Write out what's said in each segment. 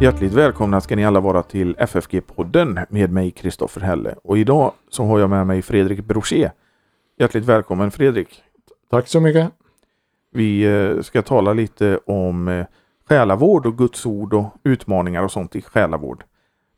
Hjärtligt välkomna ska ni alla vara till FFG-podden med mig Kristoffer Helle. Och idag så har jag med mig Fredrik Brochet. Hjärtligt välkommen Fredrik. Tack så mycket. Vi eh, ska tala lite om eh, själavård och Guds ord och utmaningar och sånt i själavård.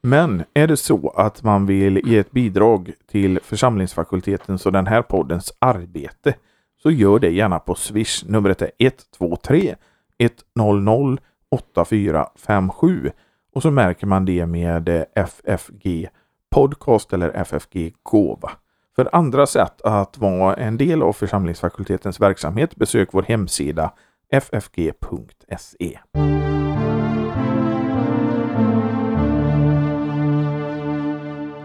Men är det så att man vill ge ett bidrag till församlingsfakultetens och den här poddens arbete så gör det gärna på Swish. Numret är 123 100 8457 och så märker man det med eh, FFG Podcast eller FFG Gåva. För andra sätt att vara en del av församlingsfakultetens verksamhet besök vår hemsida ffg.se.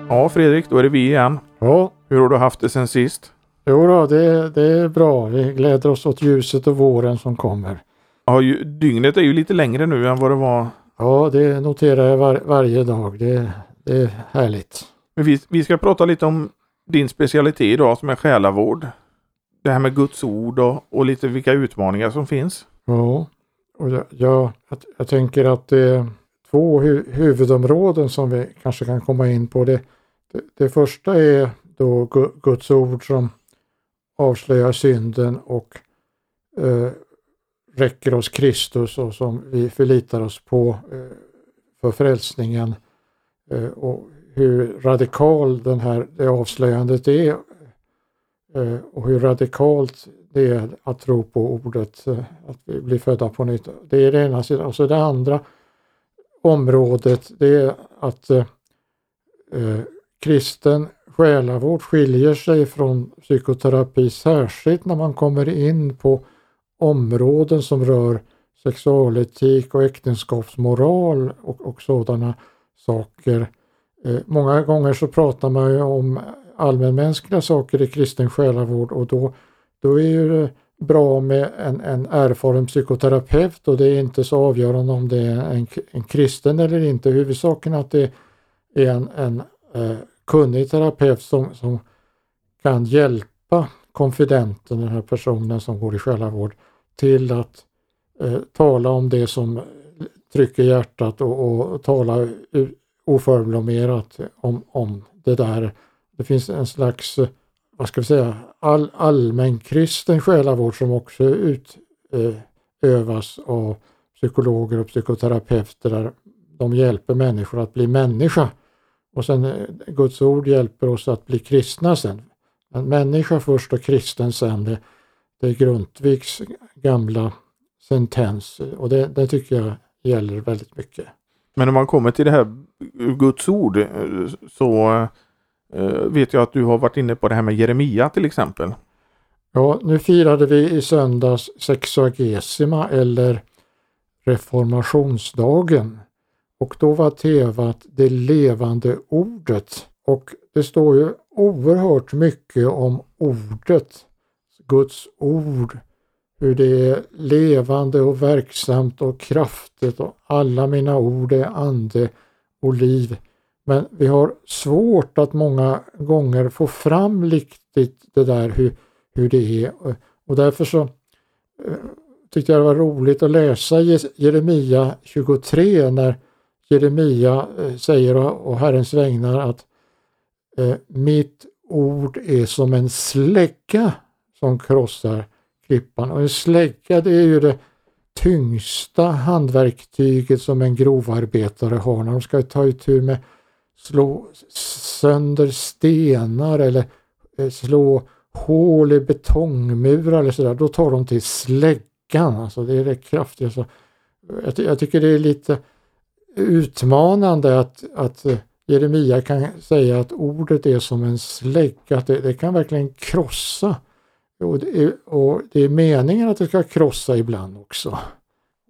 Ja Fredrik, då är det vi igen. Ja, Hur har du haft det sen sist? jo då, det, det är bra. Vi gläder oss åt ljuset och våren som kommer. Ja, ju, dygnet är ju lite längre nu än vad det var. Ja, det noterar jag var, varje dag. Det, det är härligt. Men vi, vi ska prata lite om din specialitet idag som är själavård. Det här med Guds ord och, och lite vilka utmaningar som finns. Ja, och jag, jag, jag, tänker att det är två hu, huvudområden som vi kanske kan komma in på. Det, det, det första är då Gu- Guds ord som avslöjar synden och eh, räcker oss Kristus och som vi förlitar oss på eh, för frälsningen. Eh, och hur radikal den här, det avslöjandet är eh, och hur radikalt det är att tro på ordet, att vi blir födda på nytt. Det är det ena sidan. Och så det andra området det är att eh, eh, kristen själavård skiljer sig från psykoterapi särskilt när man kommer in på områden som rör sexualetik och äktenskapsmoral och, och sådana saker. Eh, många gånger så pratar man ju om allmänmänskliga saker i kristen själavård och då, då är det bra med en, en erfaren psykoterapeut och det är inte så avgörande om det är en, en kristen eller inte. Huvudsaken är att det är en, en eh, kunnig terapeut som, som kan hjälpa konfidenten, den här personen som går i själavård, till att eh, tala om det som trycker hjärtat och, och tala oförblommerat om, om det där. Det finns en slags, vad ska vi säga, all, allmänkristen själavård som också utövas eh, av psykologer och psykoterapeuter där de hjälper människor att bli människa. Och sen eh, Guds ord hjälper oss att bli kristna sen. Men människa först och kristen sen, det, det är Grundtvigs gamla sentens och det, det tycker jag gäller väldigt mycket. Men om man kommer till det här Guds ord eh, så eh, vet jag att du har varit inne på det här med Jeremia till exempel. Ja, nu firade vi i söndags Sexagesima eller reformationsdagen och då var temat det levande ordet och det står ju oerhört mycket om ordet, Guds ord, hur det är levande och verksamt och kraftigt och alla mina ord är ande och liv. Men vi har svårt att många gånger få fram riktigt det där hur, hur det är och därför så eh, tyckte jag det var roligt att läsa Jeremia 23 när Jeremia eh, säger å Herrens vägnar att eh, mitt ord är som en slägga som krossar klippan. Och en slägga det är ju det tyngsta handverktyget som en grovarbetare har när de ska ta itu med slå sönder stenar eller eh, slå hål i betongmurar eller sådär. Då tar de till släggan. Alltså det är det kraftigaste. Jag, jag tycker det är lite utmanande att, att eh, Jeremia kan säga att ordet är som en slägga, att det, det kan verkligen krossa. Och det, är, och det är meningen att det ska krossa ibland också.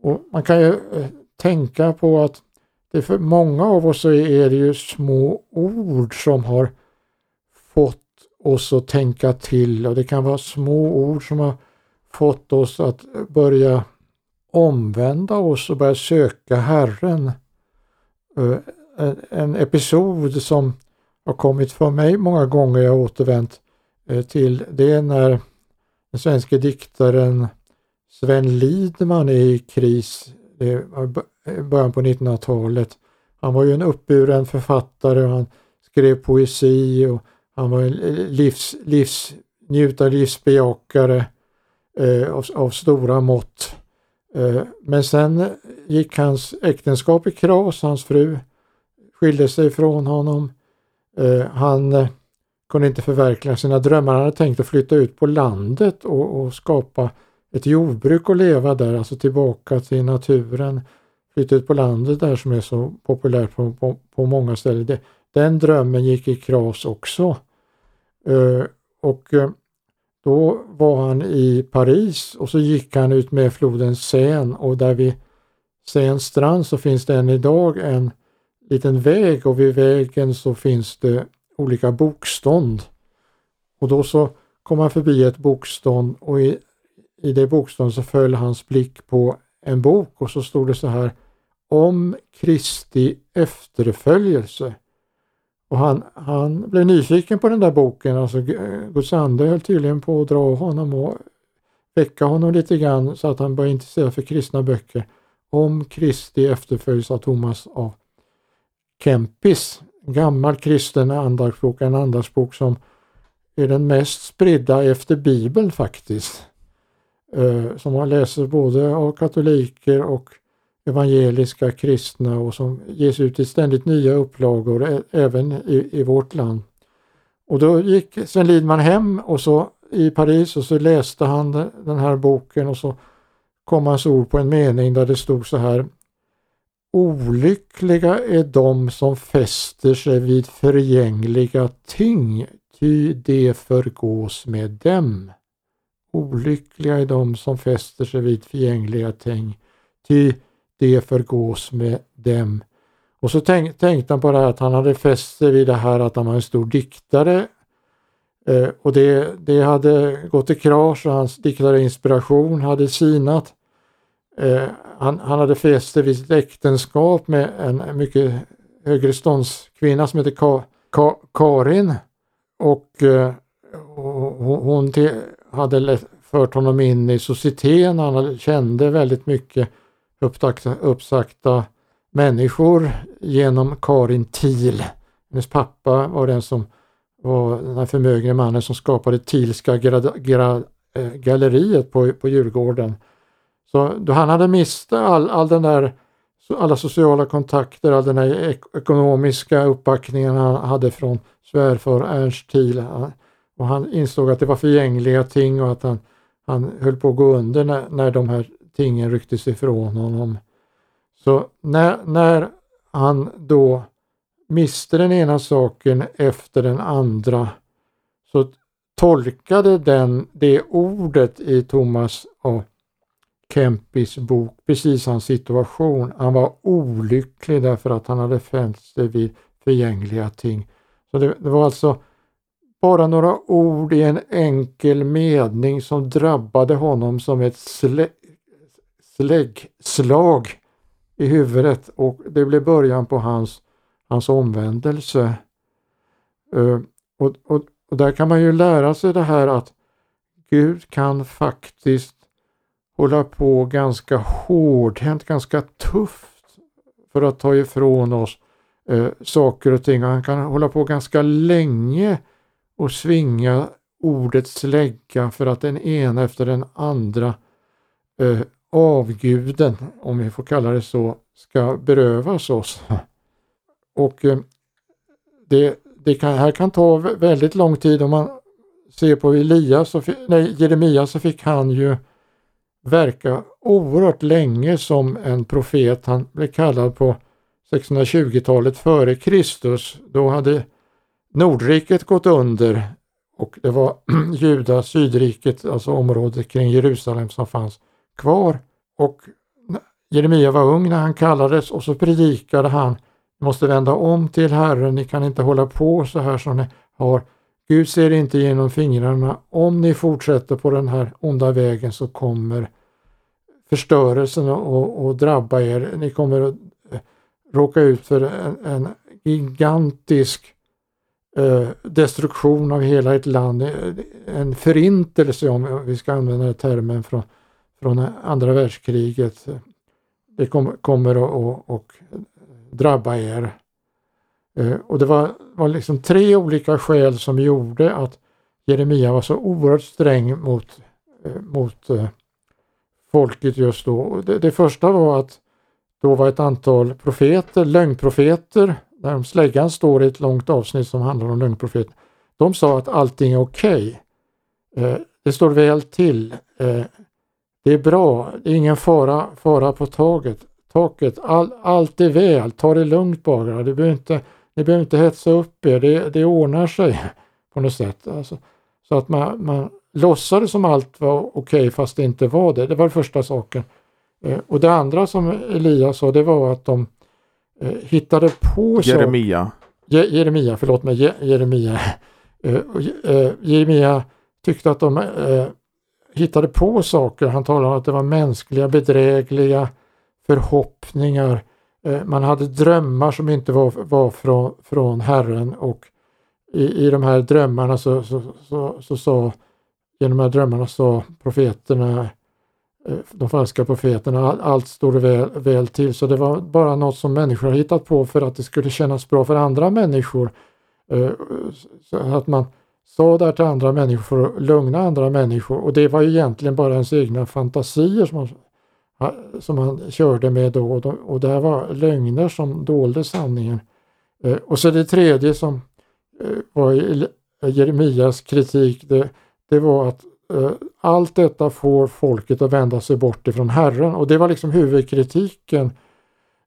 Och man kan ju eh, tänka på att det för många av oss så är det ju små ord som har fått oss att tänka till och det kan vara små ord som har fått oss att börja omvända oss och börja söka Herren. Eh, en, episod som har kommit för mig många gånger, jag har återvänt eh, till det är när den svenska diktaren Sven Lidman är i kris i början på 1900-talet. Han var ju en uppburen författare och han skrev poesi och han var en livs, livs, livsbejakare eh, av, av, stora mått. Eh, men sen gick hans äktenskap i kras, hans fru skilde sig från honom. Eh, han eh, kunde inte förverkliga sina drömmar. Han hade tänkt att flytta ut på landet och, och skapa ett jordbruk och leva där, alltså tillbaka till naturen. Flytta ut på landet där som är så populärt på, på, på många ställen. Det, den drömmen gick i kras också. Uh, och uh, då var han i Paris och så gick han ut med floden Seine och där vid Seines strand så finns det än idag en liten väg och vid vägen så finns det olika bokstånd. Och då så kom han förbi ett bokstånd och i, i det bokståndet så föll hans blick på en bok och så stod det så här om Kristi efterföljelse. Och han, han blev nyfiken på den där boken, alltså Guds ande höll tydligen på att dra honom och väcka honom lite grann så att han började intressera för kristna böcker om Kristi efterföljelse av Thomas av Kempis, gammal kristen andagsbok, en andagsbok som är den mest spridda efter Bibeln faktiskt. Eh, som man läser både av katoliker och evangeliska kristna och som ges ut i ständigt nya upplagor även i, i vårt land. Och då gick Sven Lidman hem och så i Paris och så läste han den här boken och så kom hans ord på en mening där det stod så här Olyckliga är de som fäster sig vid förgängliga ting, ty det förgås med dem. Olyckliga är de som fäster sig vid förgängliga ting, ty det förgås med dem. Och så tänk, tänkte han på det här att han hade fäst sig vid det här att han var en stor diktare eh, och det, det hade gått i krasch och hans diktarinspiration hade sinat. Eh, han, han, hade fäste vid sitt äktenskap med en mycket högre ståndskvinna som heter Ka, Ka, Karin och, eh, hon, hon till, hade fört honom in i societeten, han kände väldigt mycket uppsagda, uppsagda människor genom Karin Thiel. Hennes pappa var den som var den här förmögne mannen som skapade Thielska äh, galleriet på, på Djurgården. Så då han hade mist all, all den där, alla sociala kontakter, all den där ek ekonomiska uppbackningen han hade från svärfar Ernst Thiel. Eh, och han insåg att det var förgängliga ting och att han, han höll på att gå under när, när de här tingen rycktes ifrån honom. Så när, när han då miste den ena saken efter den andra så tolkade den det ordet i Thomas A. Kempis bok precis hans situation. Han var olycklig därför att han hade fäst sig vid förgängliga ting. Så det, det var alltså bara några ord i en enkel mening som drabbade honom som ett slä, släggslag i huvudet och det blev början på hans, hans omvändelse. Uh, och, och, och där kan man ju lära sig det här att Gud kan faktiskt hålla på ganska hårdhänt, ganska tufft för att ta ifrån oss eh, saker och ting. Han kan hålla på ganska länge och svinga ordets slägga för att den ena efter den andra eh, avguden, om vi får kalla det så, ska berövas oss. Och eh, det, det kan, här kan ta väldigt lång tid om man ser på Elias och, nej, Jeremia så fick han ju verka oerhört länge som en profet. Han blev kallad på 620-talet före Kristus. Då hade Nordriket gått under och det var Juda, Sydriket, alltså området kring Jerusalem som fanns kvar. Och Jeremia var ung när han kallades och så predikade han Ni måste vända om till Herren, ni kan inte hålla på så här som ni har. Gud ser inte genom fingrarna. Om ni fortsätter på den här onda vägen så kommer förstörelsen att drabba er. Ni kommer att eh, råka ut för en, en gigantisk eh, destruktion av hela ett land. Eh, en förintelse om vi ska använda den termen från, från andra världskriget. det kom, kommer att drabba er. Eh, och det var, var liksom tre olika skäl som gjorde att Jeremia var så oerhört sträng mot, eh, mot eh, folket just då. Det, det, första var att då var ett antal profeter, lögnprofeter, där släggan står i ett långt avsnitt som handlar om lögnprofeter. De sa att allting är okej. Okay. Det står väl till. Eh, det är bra, det är ingen fara, fara på taget, taket. All, allt är väl, ta det lugnt bara. Du behöver inte, ni behöver inte hetsa upp er, det, det ordnar sig på något sätt. Alltså, så att man, man låtsades som allt var okej okay, fast det inte var det. Det var första saken. Eh, och det andra som Elias sa det var att de eh, hittade på Jeremia. Je, Jeremia, förlåt mig, Je, Jeremia. Eh, Jeremia tyckte att de hittade på saker. Han talade om att det var mänskliga, bedrägliga förhoppningar. Eh, man hade drömmar som inte var, var från, från Herren och i, i de här drömmarna så, så, så, så sa genom de här drömmarna sa profeterna, eh, de falska profeterna, allt stod väl, väl till. Så det var bara något som människor hittat på för att det skulle kännas bra för andra människor. Eh, så att man sa det här till andra människor för att lugna andra människor och det var ju egentligen bara ens egna fantasier som man, som han körde med då och det här var lögner som dolde sanningen. Eh, och så det tredje som eh, var Jeremias kritik, det, det var att eh, allt detta får folket att vända sig bort ifrån Herren och det var liksom huvudkritiken.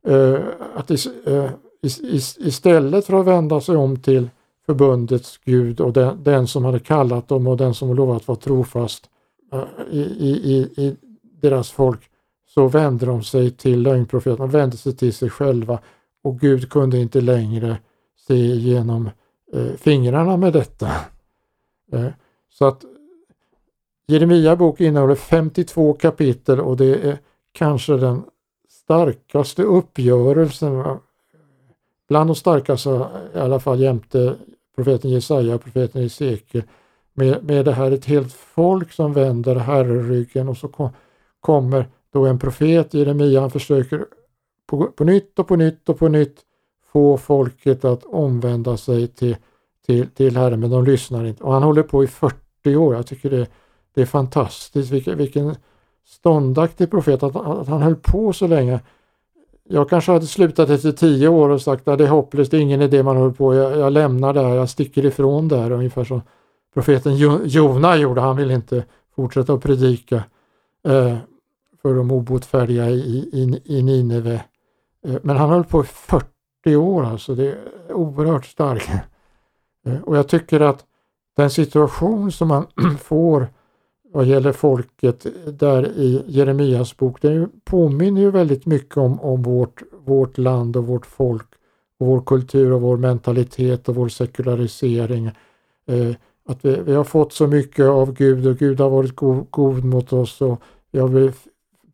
Eh, att is, eh, is, istället för att vända sig om till förbundets Gud och den, den som hade kallat dem och den som lovat vara trofast eh, i, i, i, deras folk så vände de sig till lögnprofeten, de vände sig till sig själva och Gud kunde inte längre se genom eh, fingrarna med detta. Eh, så att Jeremia bok innehåller 52 kapitel och det är kanske den starkaste uppgörelsen, bland de starkaste i alla fall jämte profeten Jesaja och profeten Hesekiel, med, med det här ett helt folk som vänder herrryggen och så kom, kommer då en profet, Jeremia, han försöker på, på nytt och på nytt och på nytt få folket att omvända sig till, till, till Herren, men de lyssnar inte. Och han håller på i 40 år. Jag tycker det, det är fantastiskt vilken, vilken ståndaktig profet att, att han höll på så länge. Jag kanske hade slutat efter tio år och sagt att det är hopplöst, det är ingen idé man håller på, jag, jag lämnar det här, jag sticker ifrån det här. ungefär som profeten Jona gjorde, han ville inte fortsätta att predika eh, för de obotfärdiga i, i, i Nineve. Eh, men han höll på i 40 år alltså, det är oerhört starkt. Eh, och jag tycker att den situation som man får vad gäller folket där i Jeremias bok, det påminner ju väldigt mycket om, om vårt, vårt land och vårt folk och vår kultur och vår mentalitet och vår sekularisering. Eh, att vi, vi, har fått så mycket av Gud och Gud har varit go, god mot oss och vi har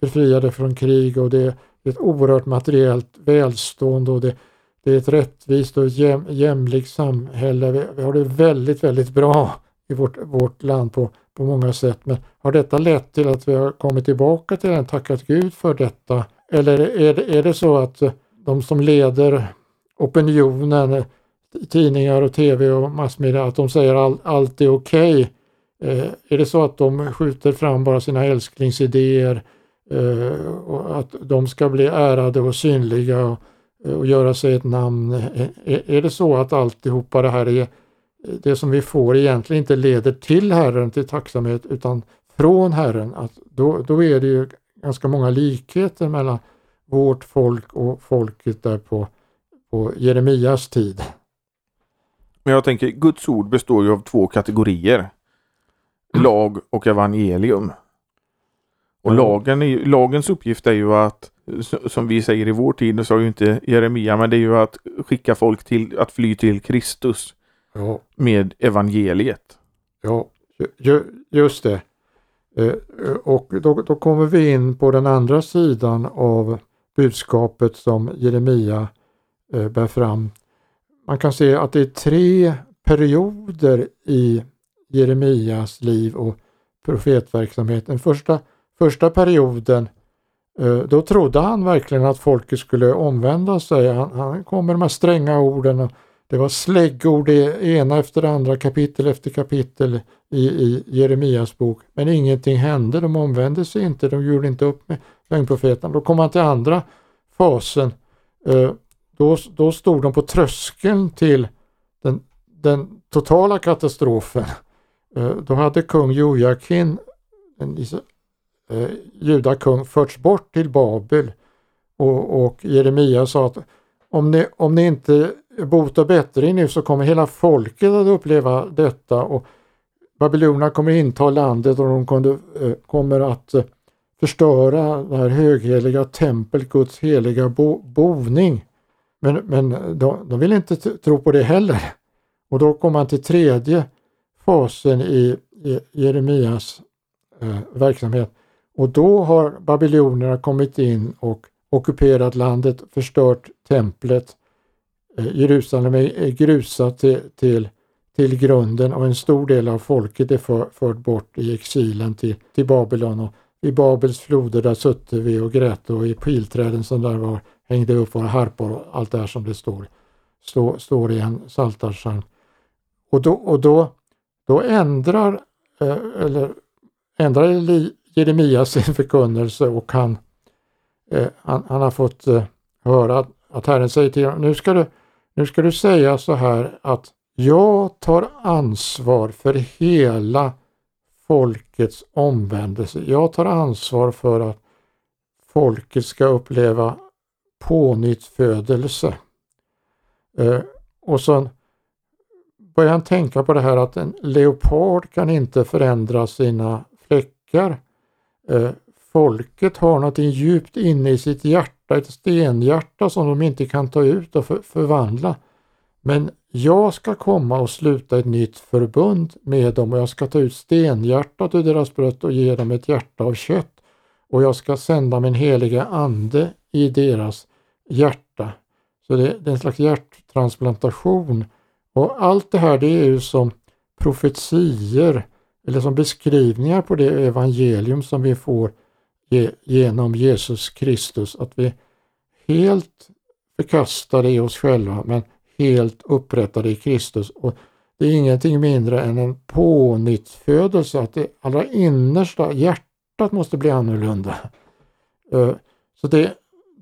befriade från krig och det är ett oerhört materiellt välstånd och det, det är ett rättvist och jäm, jämlikt samhälle. Vi, vi, har det väldigt, väldigt bra i vårt, vårt land på på många sätt. Men har detta lett till att vi har kommit tillbaka till den, tackat Gud för detta? Eller är det, är det så att de som leder opinionen, tidningar och tv och massmedia, att de säger all, allt är okej? Okay? Eh, är det så att de skjuter fram bara sina älsklingsidéer Eh, och att de ska bli ärade och synliga och, eh, och göra sig ett namn? Är, är det så att alltihopa det här är det som vi får egentligen inte leder till Herren till tacksamhet utan från Herren, att då, då är det ju ganska många likheter mellan vårt folk och folket där på, på Jeremias tid. Men jag tänker, Guds ord består ju av två kategorier. Lag och evangelium. Och lagen är, lagens uppgift är ju att, som vi säger i vår tid, det sa ju inte Jeremia, men det är ju att skicka folk till att fly till Kristus ja. med evangeliet. Ja, ju, just det. Eh, och då, då kommer vi in på den andra sidan av budskapet som Jeremia eh, bär fram. Man kan se att det är tre perioder i Jeremias liv och profetverksamhet. Den första, första perioden eh, då trodde han verkligen att folket skulle omvända sig. Han, han kom med de här stränga orden. Och det var släggord det ena efter det andra, kapitel efter kapitel i, i Jeremias bok. Men ingenting hände, de omvände sig inte, de gjorde inte upp med lögnprofeten. Då kom han till andra fasen. Eh, då, då stod de på tröskeln till den, den totala katastrofen. Eh, då hade kung Jojakin, en eh, judakung, förts bort till Babel och, och Jeremia sa att om ni, om ni inte botar bättring nu så kommer hela folket att uppleva detta och Babylonierna kommer inta landet och de kunde, eh, kommer att eh, förstöra det här högheliga templet, Guds heliga bo, boning. Men, men de, de vill inte tro på det heller. Och då kommer man till tredje fasen i, i Jeremias eh, verksamhet. Och då har babylonierna kommit in och ockuperat landet, förstört templet. Eh, Jerusalem är grusat till, till, till grunden och en stor del av folket är för, fört bort i exilen till, till Babylon. Och I Babels floder där sutte vi och grät och i pilträden som där var hängde upp våra harpor och allt det här som det står, stå, står i en psaltarpsalm. Och då, och då, då ändrar, eh, eller ändrar Jeremia sin förkunnelse och han, eh, han, han, har fått eh, höra att Herren säger till honom, nu ska, du, nu ska du säga så här att jag tar ansvar för hela folkets omvändelse. Jag tar ansvar för att folket ska uppleva pånyttfödelse. Eh, och så börjar han tänka på det här att en leopard kan inte förändra sina fläckar. Eh, folket har någonting djupt inne i sitt hjärta, ett stenhjärta som de inte kan ta ut och för, förvandla. Men jag ska komma och sluta ett nytt förbund med dem och jag ska ta ut stenhjärtat ur deras bröst och ge dem ett hjärta av kött. Och jag ska sända min heliga ande i deras hjärta. Så det, det är en slags hjärttransplantation. Och allt det här det är ju som profetier eller som beskrivningar på det evangelium som vi får ge, genom Jesus Kristus. Att vi helt förkastade i oss själva men helt upprättade i Kristus. Och Det är ingenting mindre än en pånyttfödelse, att det allra innersta hjärtat måste bli annorlunda. Eh, så det,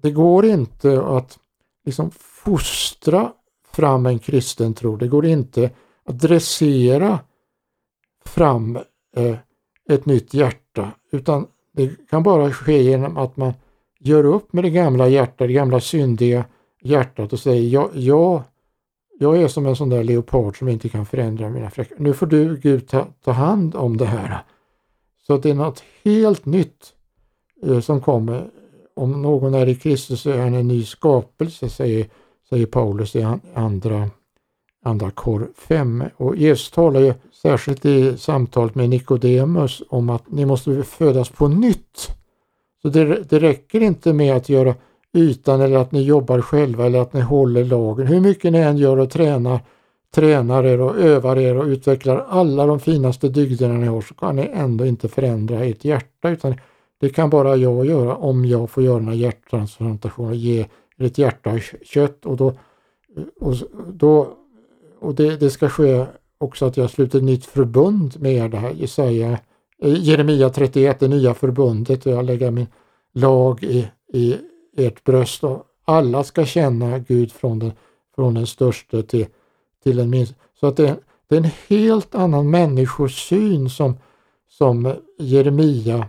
det går inte att liksom fostra fram en kristen tro. Det går inte att dressera fram eh, ett nytt hjärta utan det kan bara ske genom att man gör upp med det gamla hjärtat, det gamla syndiga hjärtat och säger ja jag, jag är som en sån där leopard som inte kan förändra mina fläckar. Nu får du Gud ta, ta hand om det här. Så det är något helt nytt eh, som kommer om någon är i Kristus så är han en ny skapelse, säger, säger Paulus i andra, andra kor 5. Och Jesus talar ju särskilt i samtalet med Nikodemus om att ni måste födas på nytt. Så det, det räcker inte med att göra ytan eller att ni jobbar själva eller att ni håller lagen. Hur mycket ni än gör och tränar, tränar er och övar er och utvecklar alla de finaste dygderna ni har så kan ni ändå inte förändra ert hjärta utan det kan bara jag göra om jag får göra en hjärttransplantation och ge ett hjärta kött och då, och då och det, det, ska ske också att jag sluter nytt förbund med er, det här Jesaja, eh, Jeremia 31, det nya förbundet och jag lägger min lag i, i ert bröst och alla ska känna Gud från den, från den största till, till den minsta. Så att det, det är en helt annan människosyn som, som Jeremia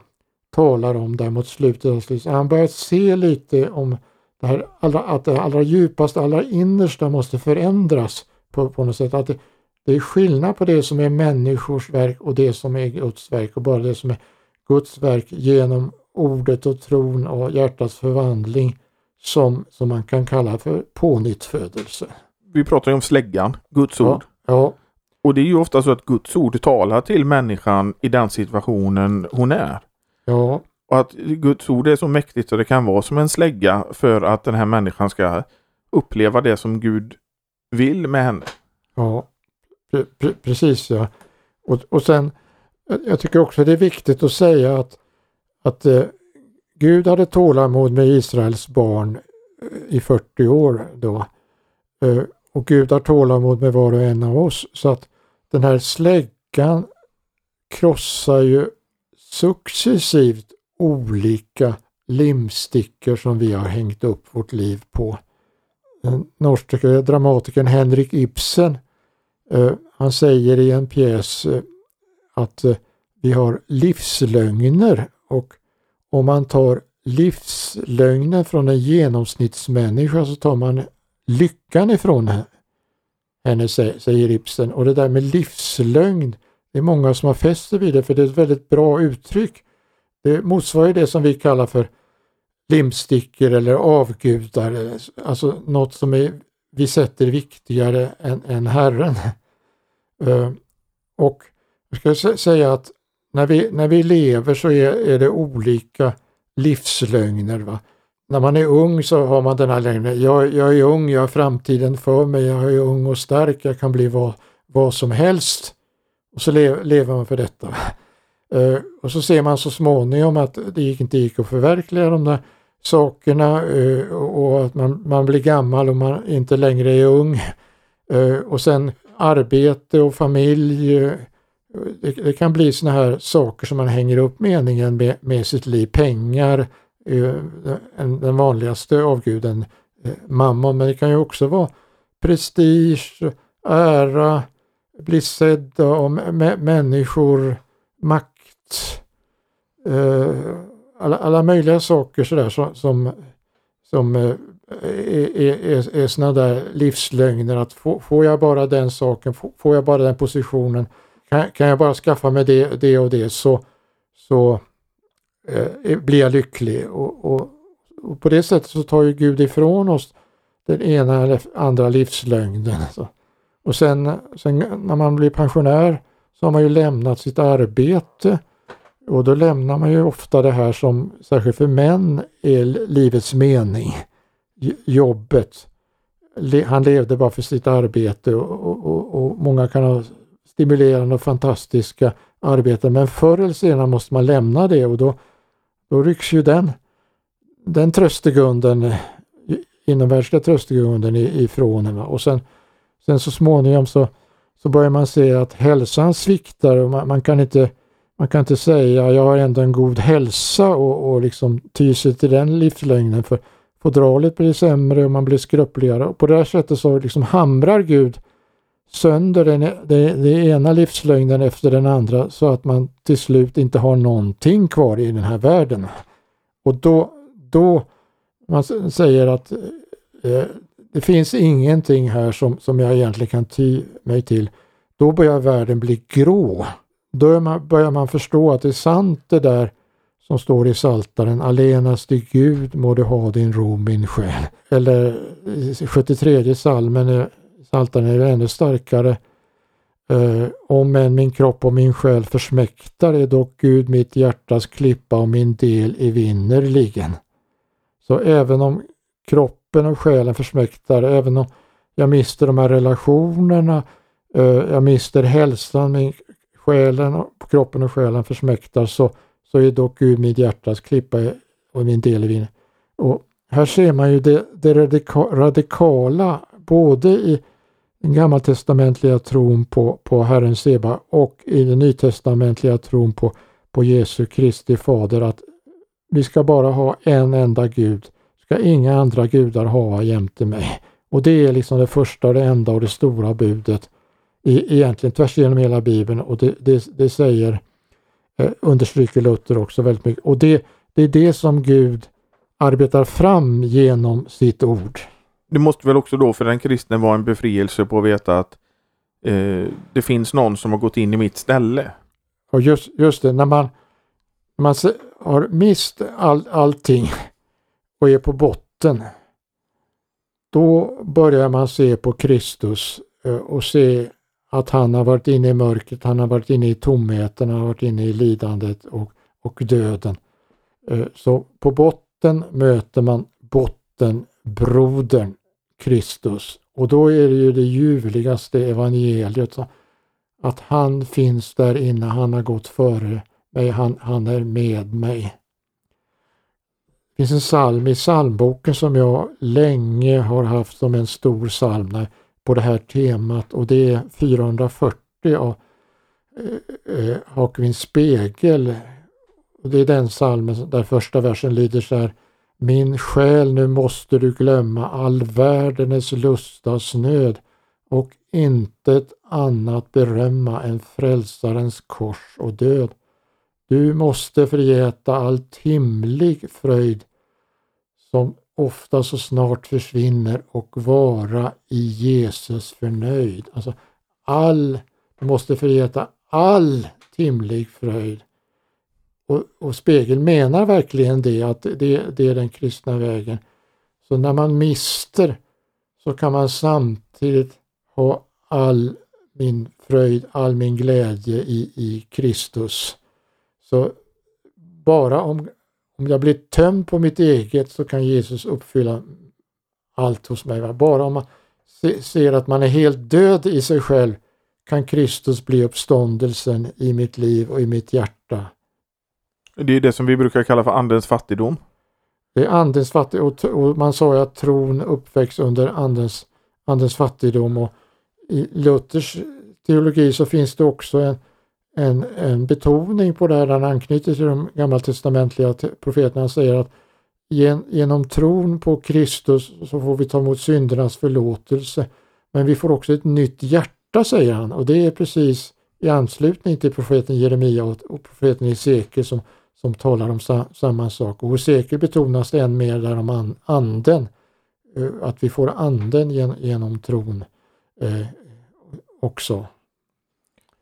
talar om där mot slutet. Han börjar se lite om det här allra, att det allra djupaste, allra innersta måste förändras på, på något sätt. Att det, det är skillnad på det som är människors verk och det som är Guds verk och bara det som är Guds verk genom ordet och tron och hjärtats förvandling som, som man kan kalla för pånyttfödelse. Vi pratar ju om släggan, Guds ord. Ja, ja. Och det är ju ofta så att Guds ord talar till människan i den situationen hon är. Ja. Och att Guds ord är så mäktigt så det kan vara som en slägga för att den här människan ska uppleva det som Gud vill med henne. Ja, pre pre precis ja. Och, och sen, jag tycker också det är viktigt att säga att, att eh, Gud hade tålamod med Israels barn eh, i 40 år då. Eh, och Gud har tålamod med var och en av oss. Så att den här släggan krossar ju successivt olika limstickor som vi har hängt upp vårt liv på. Den norske dramatikern Henrik Ibsen eh, han säger i en pjäs eh, att vi har livslögner och om man tar livslögnen från en genomsnittsmänniska så tar man lyckan ifrån henne, säger Ibsen. Och det där med livslögn, det är många som har fäst sig vid det för det är ett väldigt bra uttryck. Det motsvarar det som vi kallar för limstickor eller avgudar, alltså något som är, vi sätter viktigare än, än Herren. Eh, och jag ska säga att när vi, när vi lever så är, är det olika livslögner. Va? När man är ung så har man den här lögnen, jag, jag är ung, jag har framtiden för mig, jag är ung och stark, jag kan bli vad, vad som helst. Och så le, lever man för detta. Uh, och så ser man så småningom att det inte gick att förverkliga de där sakerna eh, och att man, man blir gammal och man inte längre är ung. Eh, och sen arbete och familj. Eh, det, det kan bli såna här saker som man hänger upp meningen med, med sitt liv. Pengar, den vanligaste avguden, mammon, men det kan ju också vara prestige, ära, bli sedda av människor, makt, eh, alla, alla möjliga saker sådär som, som, som är, är, är sådana där livslögner att få, får jag bara den saken, får jag bara den positionen, kan, kan jag bara skaffa mig det, det och det så, så eh, blir jag lycklig. Och, och, och, på det sättet så tar ju Gud ifrån oss den ena eller andra livslögnen. Alltså. Och sen, sen när man blir pensionär så har man ju lämnat sitt arbete och då lämnar man ju ofta det här som särskilt för män är livets mening. Jobbet. Han levde bara för sitt arbete och, och, och många kan ha stimulerande och fantastiska arbeten men förr eller senare måste man lämna det och då, då rycks ju den, den tröstegrunden, inomvärldsliga tröstegrunden ifrån en. Och sen Sen så småningom så, så börjar man se att hälsan sviktar och man, man, kan inte man kan inte säga jag har ändå en god hälsa och, och liksom ty sig till den livslängden för fodralet blir sämre och man blir skröpligare. Och på det här sättet så liksom hamrar Gud sönder den, den, den ena livslögnen efter den andra så att man till slut inte har någonting kvar i den här världen. Och då, då man säger att eh, det finns ingenting här som, som jag egentligen kan ty mig till. Då börjar världen bli grå. Då man, börjar man förstå att det är sant det där som står i Saltaren. 'Allenast i Gud må du ha din ro min själ. Eller 73 salmen, Saltaren är ännu starkare. Uh, om än min kropp och min själ försmäktar är dock Gud mitt hjärtas klippa och min del i vinnerligen. Så även om kroppen och själen försmäktar. Även om jag mister de här relationerna, uh, jag mister hälsan, min själen, kroppen och själen försmäktar så, så är dock Gud mitt hjärtas klippa och min del i vin. Och här ser man ju det, det radika, radikala både i den gammaltestamentliga tron på, på Herren Seba och i den nytestamentliga tron på, på Jesu Kristi fader att vi ska bara ha en enda Gud ska inga andra gudar ha jämte mig. Och det är liksom det första det enda och det stora budet i, egentligen tvärs igenom hela bibeln och det, det, det säger, eh, understryker Luther också väldigt mycket. Och det, det är det som Gud arbetar fram genom sitt ord. Det måste väl också då för den kristne vara en befrielse på att veta att eh, det finns någon som har gått in i mitt ställe. Och just, just det, när man, man har mist all, allting och är på botten, då börjar man se på Kristus eh, och se att han har varit inne i mörkret, han har varit inne i tomheten, han har varit inne i lidandet och, och döden. Eh, så på botten möter man bottenbrodern Kristus och då är det ju det ljuvligaste evangeliet att han finns där inne, han har gått före mig, han, han är med mig. Det finns en psalm i psalmboken som jag länge har haft som en stor psalm på det här temat och det är 440 av eh, eh Hakvins spegel. Och det är den psalmen där första versen lyder så här Min själ, nu måste du glömma all världens lustas nöd och intet annat berömma än frälsarens kors och död. Du måste förgäta all timlig fröjd som ofta så snart försvinner och vara i Jesus förnöjd. Alltså all, du måste förgeta all timlig fröjd. Och, och spegeln menar verkligen det, att det, det är den kristna vägen. Så när man mister så kan man samtidigt ha all min fröjd, all min glädje i, i Kristus. Så bara om, om jag blir tömd på mitt eget så kan Jesus uppfylla allt hos mig. Bara om man ser att man är helt död i sig själv kan Kristus bli uppståndelsen i mitt liv och i mitt hjärta. Det är det som vi brukar kalla för andens fattigdom. Det är andens fattigdom och man sa ju att tron uppväcks under andens, andens fattigdom och i Luthers teologi så finns det också en, en, en betoning på det här. Han anknyter till de gammaltestamentliga profeterna. Han säger att gen, genom tron på Kristus så får vi ta emot syndernas förlåtelse. Men vi får också ett nytt hjärta säger han och det är precis i anslutning till profeten Jeremia och, och profeten Hesekiel som, som talar om sa, samma sak. Och Hesekiel betonas det än mer där om an, anden, eh, att vi får anden gen, genom tron eh, också.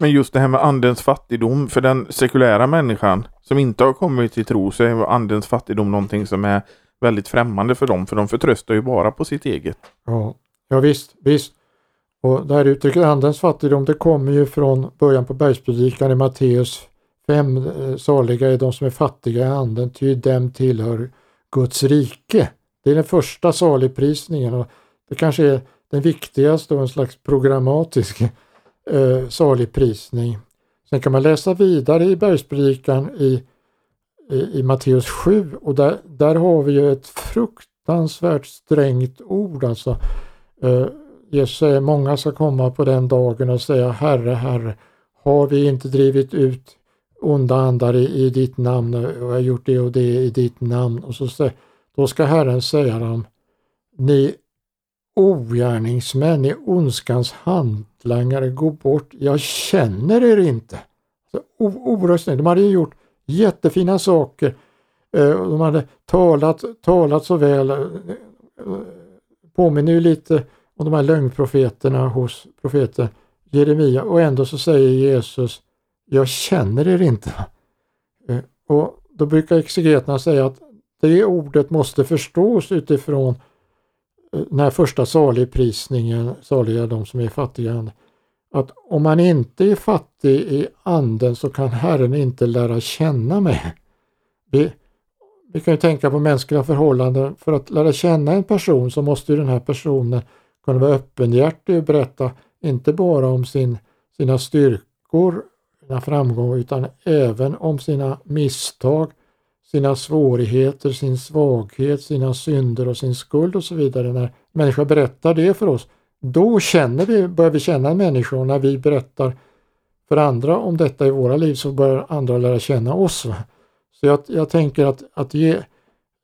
Men just det här med andens fattigdom för den sekulära människan som inte har kommit till tro så är andens fattigdom någonting som är väldigt främmande för dem för de förtröstar ju bara på sitt eget. Ja, ja visst, visst. Och det här uttrycket andens fattigdom det kommer ju från början på bergspredikan i Matteus 5. Eh, saliga är de som är fattiga i anden, ty dem tillhör Guds rike. Det är den första saligprisningen och det kanske är den viktigaste och en slags programmatisk eh, saligprisning. Sen kan man läsa vidare i bergspredikan i, i, i Matteus 7 och där, där har vi ju ett fruktansvärt strängt ord alltså. Eh, Jesus säger många ska komma på den dagen och säga Herre, Herre, har vi inte drivit ut onda andar i, i ditt namn och har gjort det och det i ditt namn och så då ska Herren säga dem ni ogärningsmän i ondskans hantlangare, gå bort, jag känner er inte. Oerhört De hade ju gjort jättefina saker. Eh, de hade talat, talat så väl. Eh, påminner ju lite om de här lögnprofeterna hos profeten Jeremia och ändå så säger Jesus Jag känner er inte. Eh, och Då brukar exegeterna säga att det ordet måste förstås utifrån den här första saligprisningen, saliga de som är fattiga att om man inte är fattig i anden så kan Herren inte lära känna mig. Vi, vi kan ju tänka på mänskliga förhållanden. För att lära känna en person så måste den här personen kunna vara öppenhjärtig och berätta inte bara om sin, sina styrkor, sina framgångar utan även om sina misstag, sina svårigheter, sin svaghet, sina synder och sin skuld och så vidare. När människor berättar det för oss, då känner vi, börjar vi känna människor. När vi berättar för andra om detta i våra liv så börjar andra lära känna oss. Så jag, jag tänker att, att ge,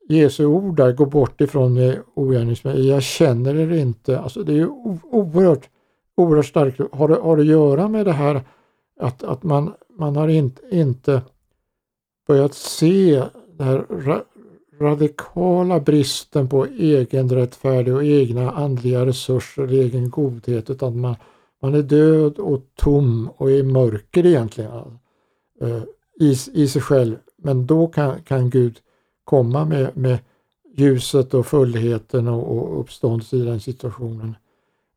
Jesu ord där, gå bort ifrån mig ogärningsmän, jag känner er inte. Alltså det är oerhört, oerhört starkt. Har det, har det att göra med det här att, att man, man har inte, inte börjat se den här ra radikala bristen på egen rättfärdig och egna andliga resurser, egen godhet, utan man, man är död och tom och i mörker egentligen uh, i, i sig själv. Men då kan, kan Gud komma med, med ljuset och fullheten och, och uppståndelse i den situationen.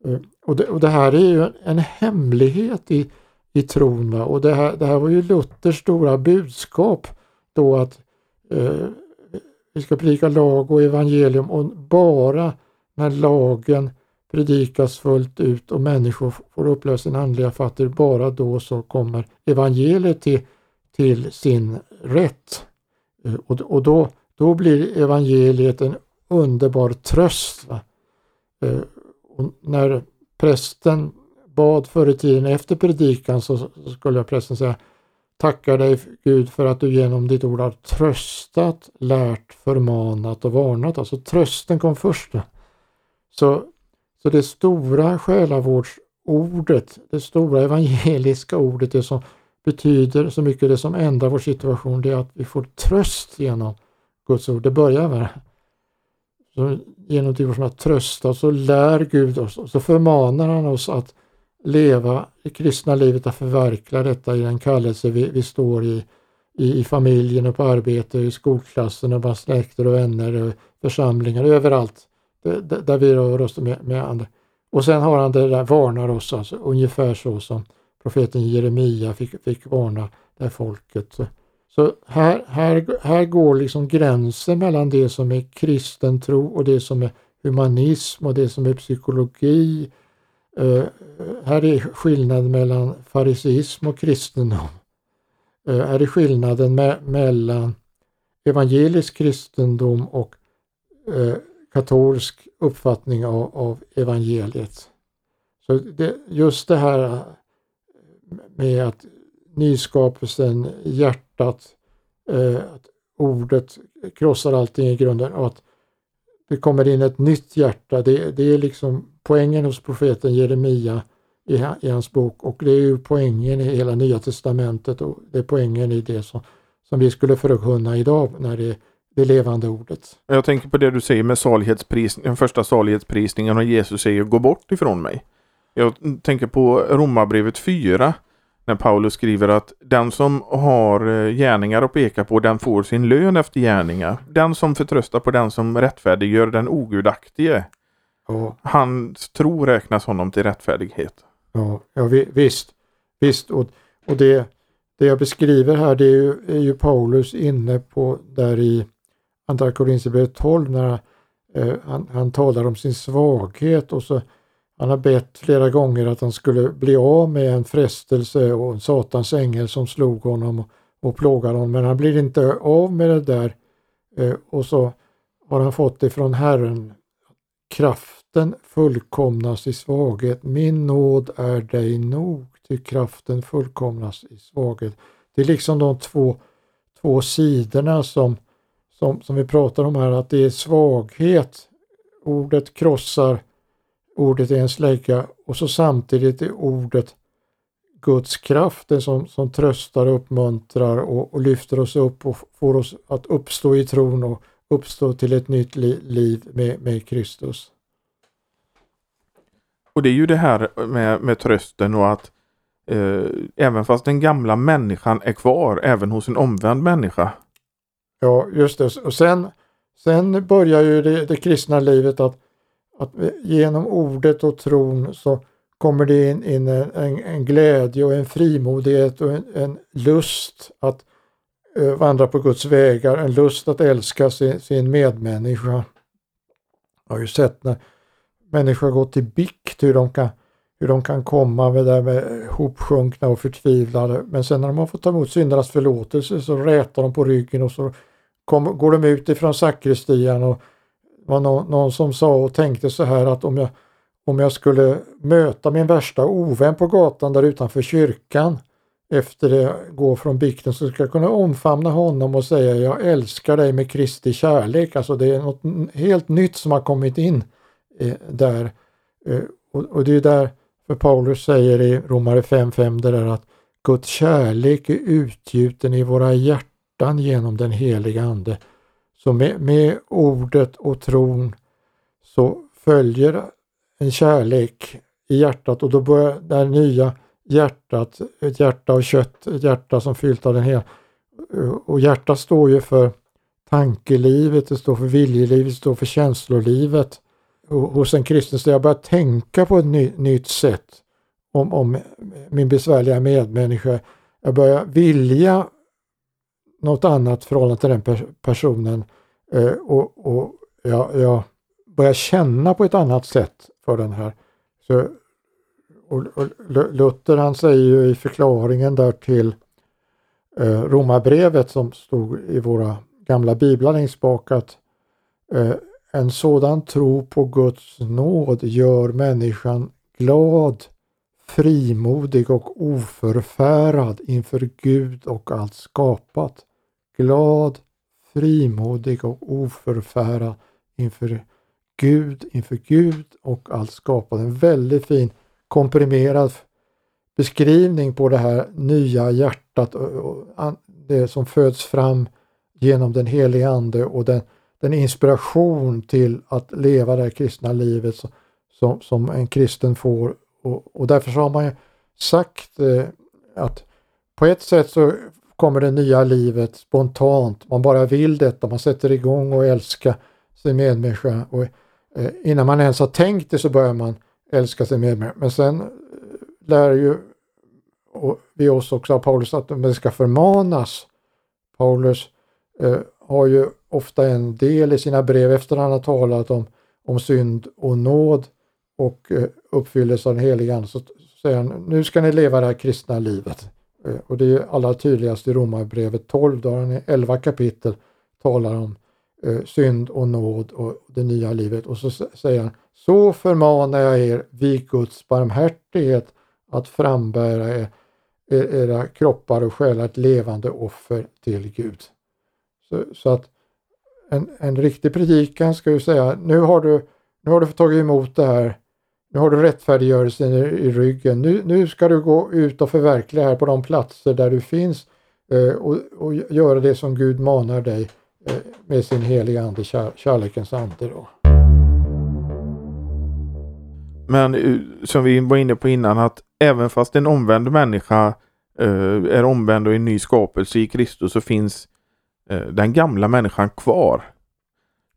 Eh, och, det, och det här är ju en hemlighet i, i tron. Och det här, det här var ju Luthers stora budskap då att eh, vi ska predika lag och evangelium och bara när lagen predikas fullt ut och människor får upplösa sin andliga fattigdom, bara då så kommer evangeliet till, till sin rätt. Eh, och, och då, då blir evangeliet en underbar tröst. Eh, och när prästen bad förr i tiden efter predikan så, så skulle prästen säga Tackar dig Gud för att du genom ditt ord har tröstat, lärt, förmanat och varnat. Alltså trösten kom först. Så, så det stora själavårdsordet, det stora evangeliska ordet, det som betyder så mycket, det som ändrar vår situation, det är att vi får tröst genom Guds ord. Det börjar med så genom det som att trösta så lär Gud oss och så förmanar han oss att leva det kristna livet, att förverkliga detta i den kallelse vi, vi står i, i, i familjen och på arbetet, i skolklassen och bland släkter och vänner och församlingar, överallt där, där vi rör oss med, med andra. Och sen har han det där, varnar oss alltså, ungefär så som profeten Jeremia fick, fick varna det här folket. Så, så här, här, här går liksom gränsen mellan det som är kristen tro och det som är humanism och det som är psykologi. Eh, här är skillnaden mellan fariseism och kristendom. Eh, här är skillnaden me mellan evangelisk kristendom och eh, katolsk uppfattning av, av evangeliet. Så det, just det här eh, med att nyskapelsen, hjärtat, eh, att ordet krossar allting i grunden och att det kommer in ett nytt hjärta. Det, det är liksom poängen hos profeten Jeremia i, i, hans bok och det är ju poängen i hela Nya Testamentet och det är poängen i det som, som vi skulle förkunna idag när det är det levande ordet. Jag tänker på det du säger med salighetsprisningen, den första salighetsprisningen och Jesus säger gå bort ifrån mig. Jag tänker på Romarbrevet 4 när Paulus skriver att den som har eh, gärningar att peka på den får sin lön efter gärningar. Den som förtröstar på den som rättfärdiggör den ogudaktige. Ja. Hans tro räknas honom till rättfärdighet. Ja, ja visst. visst. Och, och det, det jag beskriver här det är ju, är ju Paulus inne på där i Andra Korinthierbrevet 12 när eh, han, han talar om sin svaghet och så han har bett flera gånger att han skulle bli av med en frestelse och en satans ängel som slog honom och, plågade honom men han blir inte av med det där eh, och så har han fått det från Herren. Kraften fullkomnas i svaghet. Min nåd är dig nog, till kraften fullkomnas i svaghet. Det är liksom de två, två sidorna som, som, som vi pratar om här, att det är svaghet. Ordet krossar ordet är en slägga och så samtidigt är ordet Guds kraft, den som, som tröstar, uppmuntrar och, och, lyfter oss upp och får oss att uppstå i tron och uppstå till ett nytt li, liv med, med Kristus. Och det är ju det här med, med trösten och att eh, även fast den gamla människan är kvar även hos en omvänd människa. Ja, just det. Och sen, sen börjar ju det, det kristna livet att att genom ordet och tron så kommer det in, in en, en, glädje och en frimodighet och en, en lust att eh, vandra på Guds vägar, en lust att älska sin, sin medmänniska. Jag har ju sett när människor går till bikt hur de kan, hur de kan komma med, där med hopsjunkna och förtvivlade men sen när de har fått ta emot syndernas förlåtelse så rätar de på ryggen och så kom, går de ut ifrån sakristian och var någon, någon, som sa och tänkte så här att om jag, om jag skulle möta min värsta ovän på gatan där utanför kyrkan efter det går från bikten så ska jag kunna omfamna honom och säga jag älskar dig med Kristi kärlek. Alltså det är något helt nytt som har kommit in eh, där. Eh, och, och, det är där för Paulus säger i Romare 5.5 det där att Guds kärlek är utgjuten i våra hjärtan genom den heliga Ande. Så med, med ordet och tron så följer en kärlek i hjärtat och då börjar det här nya hjärtat, ett hjärta av kött, ett hjärta som fyllt av den hela. Eh, och hjärtat står ju för tankelivet, det står för viljelivet, det står för känslolivet. Och hos en kristen så jag börjar tänka på ett ny, nytt sätt om, om min besvärliga medmänniska. Jag börjar vilja något annat förhållande till den personen eh, och, och jag, jag börjar känna på ett annat sätt för den här. Så, och, och Luther han säger ju i förklaringen där till eh, Romarbrevet som stod i våra gamla biblar längst bak att eh, en sådan tro på Guds nåd gör människan glad, frimodig och oförfärad inför Gud och allt skapat. Glad, frimodig och oförfärad inför Gud, inför Gud och allt skapat. En väldigt fin komprimerad beskrivning på det här nya hjärtat, det som föds fram genom den helige Ande och den, den inspiration till att leva det kristna livet som, som en kristen får. Och, och därför har man sagt eh, att på ett sätt så kommer det nya livet spontant. Man bara vill detta, man sätter igång och älskar sin medmänniska. Och, eh, innan man ens har tänkt det så börjar man älska sin medmänniska. Men sen eh, lär ju vi oss också av Paulus att det ska förmanas. Paulus eh, har ju ofta en del i sina brev efter han har talat om, om synd och nåd och eh, uppfyllelse av den helige Ande så säger han nu ska ni leva det här kristna livet. Eh, och det är allra tydligast i Romarbrevet 12 då han i 11 kapitel talar om eh, synd och nåd och det nya livet och så säger han så förmanar jag er vid Guds barmhärtighet att frambära er, era kroppar och själar ett levande offer till Gud. Så, så att en, en riktig predikan ska ju säga nu har du, nu har du tagit emot det här nu har du rättfärdiggörelsen i, i ryggen. Nu, nu ska du gå ut och förverkliga här på de platser där du finns eh, och, och, göra det som Gud manar dig eh, med sin heliga ande, kär, kärlekens ande. Då. Men eh, som vi var inne på innan att även fast en omvänd människa eh, är omvänd och en ny skapelse i Kristus så finns eh, den gamla människan kvar.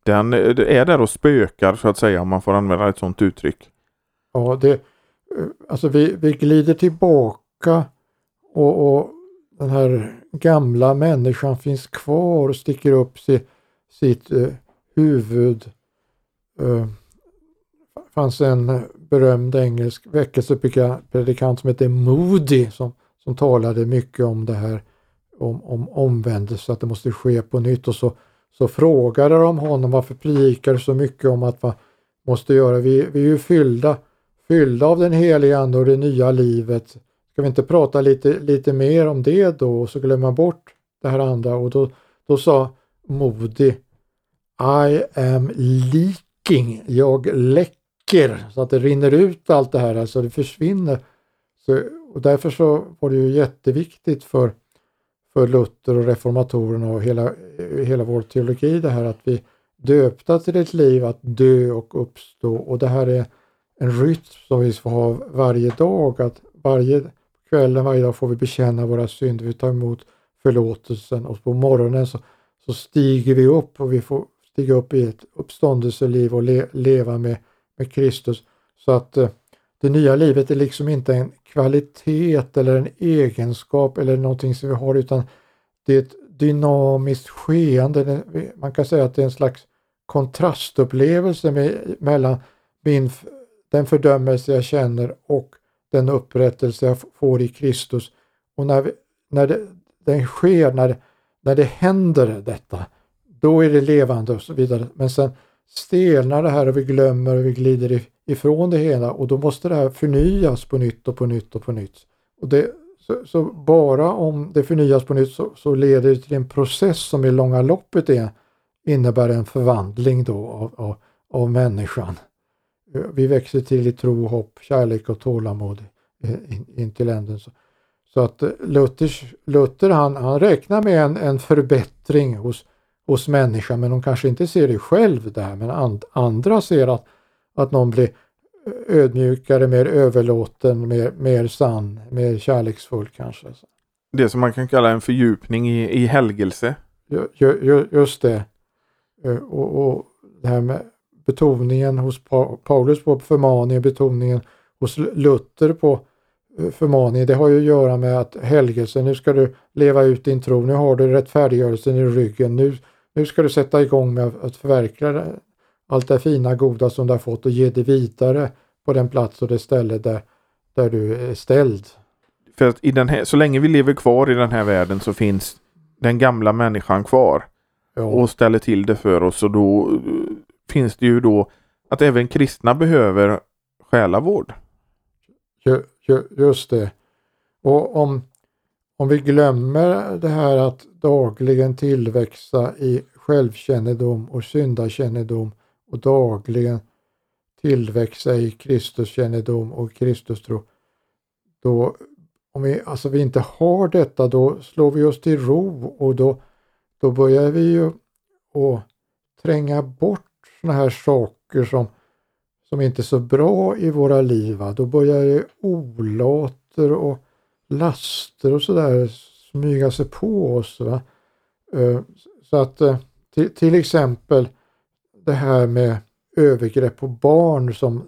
Den eh, är där och spökar så att säga om man får använda ett sådant uttryck. Ja, det, eh, alltså vi, vi glider tillbaka och, och den här gamla människan finns kvar och sticker upp sitt, sitt eh, huvud. Eh, fanns en berömd engelsk väckelsepredikant som hette Moody som, som talade mycket om det här om, om omvändelse, att det måste ske på nytt och så, så frågade de honom varför predikar du så mycket om att man måste göra, vi, vi är ju fyllda fyllda av den heliga Ande och det nya livet. Ska vi inte prata lite, lite mer om det då? Och så glömma bort det här andra. Och då, då sa Modi I am leaking, jag läcker. Så att det rinner ut allt det här, alltså det försvinner. Så, och därför så var det ju jätteviktigt för, för Luther och reformatorerna och hela, hela vår teologi det här att vi döpta till ett liv att dö och uppstå. Och det här är en rytm som vi får ha varje dag. Att varje kvällen, varje dag får vi bekänna våra synder, vi tar emot förlåtelsen och på morgonen så, så stiger vi upp och vi får stiga upp i ett uppståndelseliv och le, leva med, med Kristus. Så att eh, det nya livet är liksom inte en kvalitet eller en egenskap eller någonting som vi har utan det är ett dynamiskt skeende. Man kan säga att det är en slags kontrastupplevelse med, mellan min den fördömelse jag känner och den upprättelse jag får i Kristus. Och när, vi, när det, den sker, när, när det händer detta, då är det levande och så vidare. Men sen stelnar det här och vi glömmer och vi glider ifrån det hela och då måste det här förnyas på nytt och på nytt och på nytt. Och det, så, så bara om det förnyas på nytt så, så, leder det till en process som i långa loppet är, innebär en förvandling då av, av, av människan vi växer till i tro, hopp, kärlek och tålamod in, in till änden. Så, så att eh, Luthers, Luther han, han räknar med en, en förbättring hos, hos människan men de kanske inte ser det själv där men and, andra ser att, att någon blir ödmjukare, mer överlåten, mer, mer sann, mer kärleksfull kanske. Det som man kan kalla en fördjupning i, i helgelse. Ju, just det. Eh, och, och det här med betoningen hos Paulus på förmaningen, betoningen hos Luther på eh, förmaningen. Det har ju att göra med att helgelsen, nu ska du leva ut din tro, nu har du rättfärdiggörelsen i ryggen, nu, nu ska du sätta igång med att förverkliga allt det fina goda som du har fått och ge det vidare på den plats och det ställe där, där du är ställd. För att i den här, så länge vi lever kvar i den här världen så finns den gamla människan kvar. ja, och ställer till det för oss och då eh, finns det ju då att även kristna behöver själavård. just det. Och om, om vi glömmer det här att dagligen tillväxa i självkännedom och syndakännedom och dagligen tillväxa i Kristuskännedom och Kristustro. Då, om vi, alltså vi inte har detta då slår vi oss till ro och då, då börjar vi ju att tränga bort såna här saker som, som inte är så bra i våra liv. Va? Då börjar ju olater och laster och sådär smyga sig på oss. Va? Eh, så att eh, till, till exempel det här med övergrepp på barn som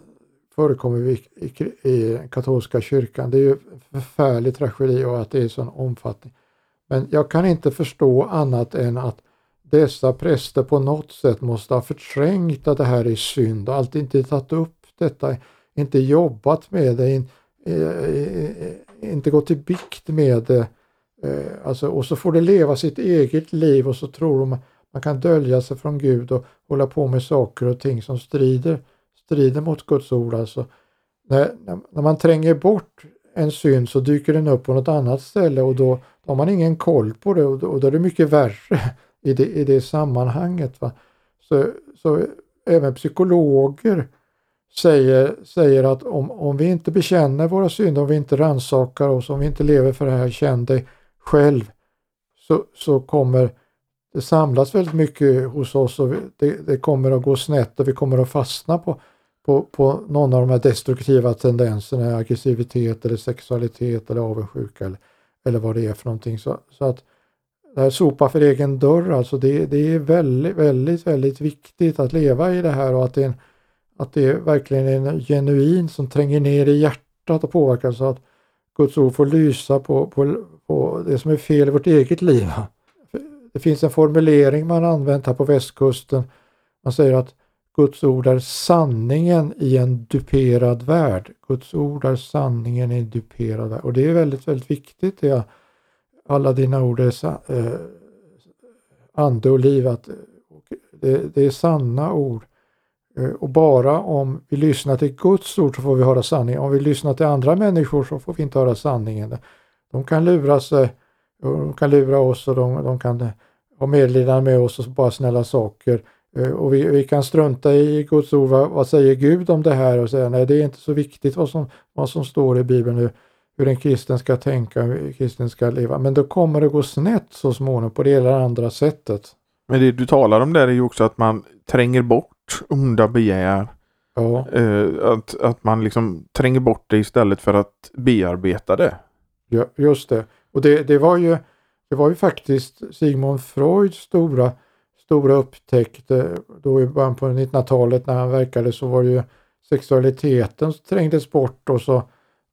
förekommer i, i, i katolska kyrkan. Det är ju en förfärlig tragedi och att det är i sån omfattning. Men jag kan inte förstå annat än att dessa präster på något sätt måste ha förträngt att det här är synd och alltid inte tagit upp detta, inte jobbat med det, eh, eh, inte gått i bikt med det. Eh, alltså, och så får det leva sitt eget liv och så tror de man kan dölja sig från Gud och hålla på med saker och ting som strider, strider mot Guds ord. Alltså, när, när man tränger bort en synd så dyker den upp på något annat ställe och då har man ingen koll på det och då, och då är det mycket värre i det, i det sammanhanget. Va? Så, så även psykologer säger, säger att om, om vi inte bekänner våra synder, om vi inte rannsakar oss, om vi inte lever för det här, känn dig själv, så, så kommer det samlas väldigt mycket hos oss och det, det, kommer att gå snett och vi kommer att fastna på, på, på någon av de här destruktiva tendenserna, aggressivitet eller sexualitet eller avundsjuka eller, eller vad det är för någonting. Så, så att det här sopa för egen dörr, alltså det, det är väldigt, väldigt, väldigt viktigt att leva i det här och att det är, en, att det är en genuin som tränger ner i hjärtat och påverkar så att Guds ord får lysa på, på, på det som är fel i vårt eget liv. Det finns en formulering man använt här på västkusten. Man säger att Guds ord är sanningen i en duperad värld. Guds ord är sanningen i en duperad värld. Och det är väldigt, väldigt viktigt. Det alla dina ord är eh, ande och liv. Att, det, det är sanna ord. Eh, och bara om vi lyssnar till Guds ord så får vi höra sanningen. Om vi lyssnar till andra människor så får vi inte höra sanningen. De kan lura sig de kan lura oss och de, de kan ha medlidande med oss och bara snälla saker. Eh, och vi, vi kan strunta i Guds ord, vad, vad, säger Gud om det här och säga nej det är inte så viktigt vad som, vad som står i Bibeln nu, hur en kristen ska tänka, hur en kristen ska leva. Men då kommer det gå snett så småningom på det ena eller andra sättet. Men det du talar om där är ju också att man tränger bort onda begär. Ja. Eh, att, att man liksom tränger bort det istället för att bearbeta det. Ja, just det. Och det, det, var ju, det var ju faktiskt Sigmund Freuds stora, stora upptäckt då i början på 1900-talet när han verkade så var det ju sexualiteten som trängdes bort och så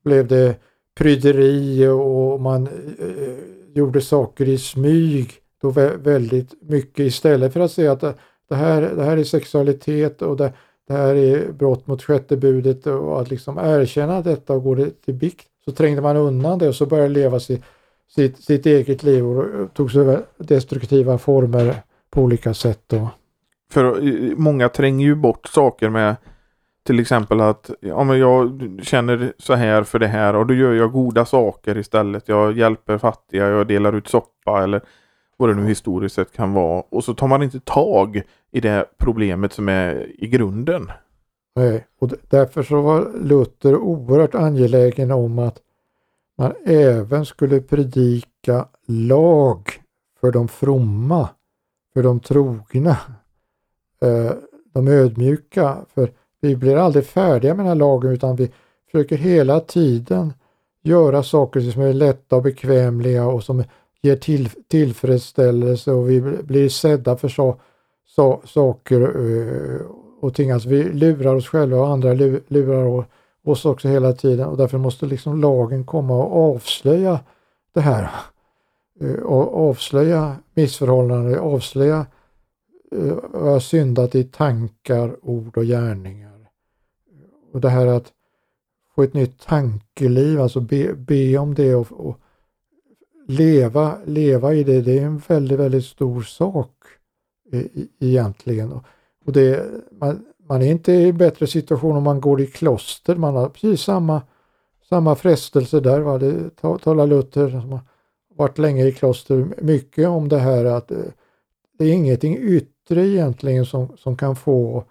blev det pryderi och man eh, eh, gjorde saker i smyg då väldigt mycket istället för att säga att eh, det här, det här är sexualitet och det, det här är brott mot sjätte budet och att liksom erkänna detta och gå till bikt så trängde man undan det och så började leva sitt, sitt, sitt eget liv och eh, tog sig destruktiva former på olika sätt. Då. För många tränger ju bort saker med till exempel att ja, men jag känner så här för det här och då gör jag goda saker istället. Jag hjälper fattiga, jag delar ut soppa eller vad det nu historiskt sett kan vara. Och så tar man inte tag i det problemet som är i grunden. Nej, och därför så var Luther oerhört angelägen om att man även skulle predika lag för de fromma, för de trogna, eh, de ödmjuka. För vi blir aldrig färdiga med den här lagen utan vi försöker hela tiden göra saker som är lätta och bekvämliga och som ger till, tillfredsställelse och vi blir sedda för så, så, saker eh, och ting. Alltså vi lurar oss själva och andra lurar oss också hela tiden och därför måste liksom lagen komma och avslöja det här. Eh, och avslöja missförhållanden, avslöja eh, vad jag syndat i tankar, ord och gärningar. Och det här att få ett nytt tankeliv, alltså be, be om det och, och leva, leva i det, det är en väldigt, väldigt stor sak. e egentligen. Och det, man, man, är inte i bättre situation om man går i kloster, man har precis samma, samma frestelse där. Va? Det talar Luther som har varit länge i kloster mycket om det här att eh, det är ingenting yttre egentligen som, som kan få,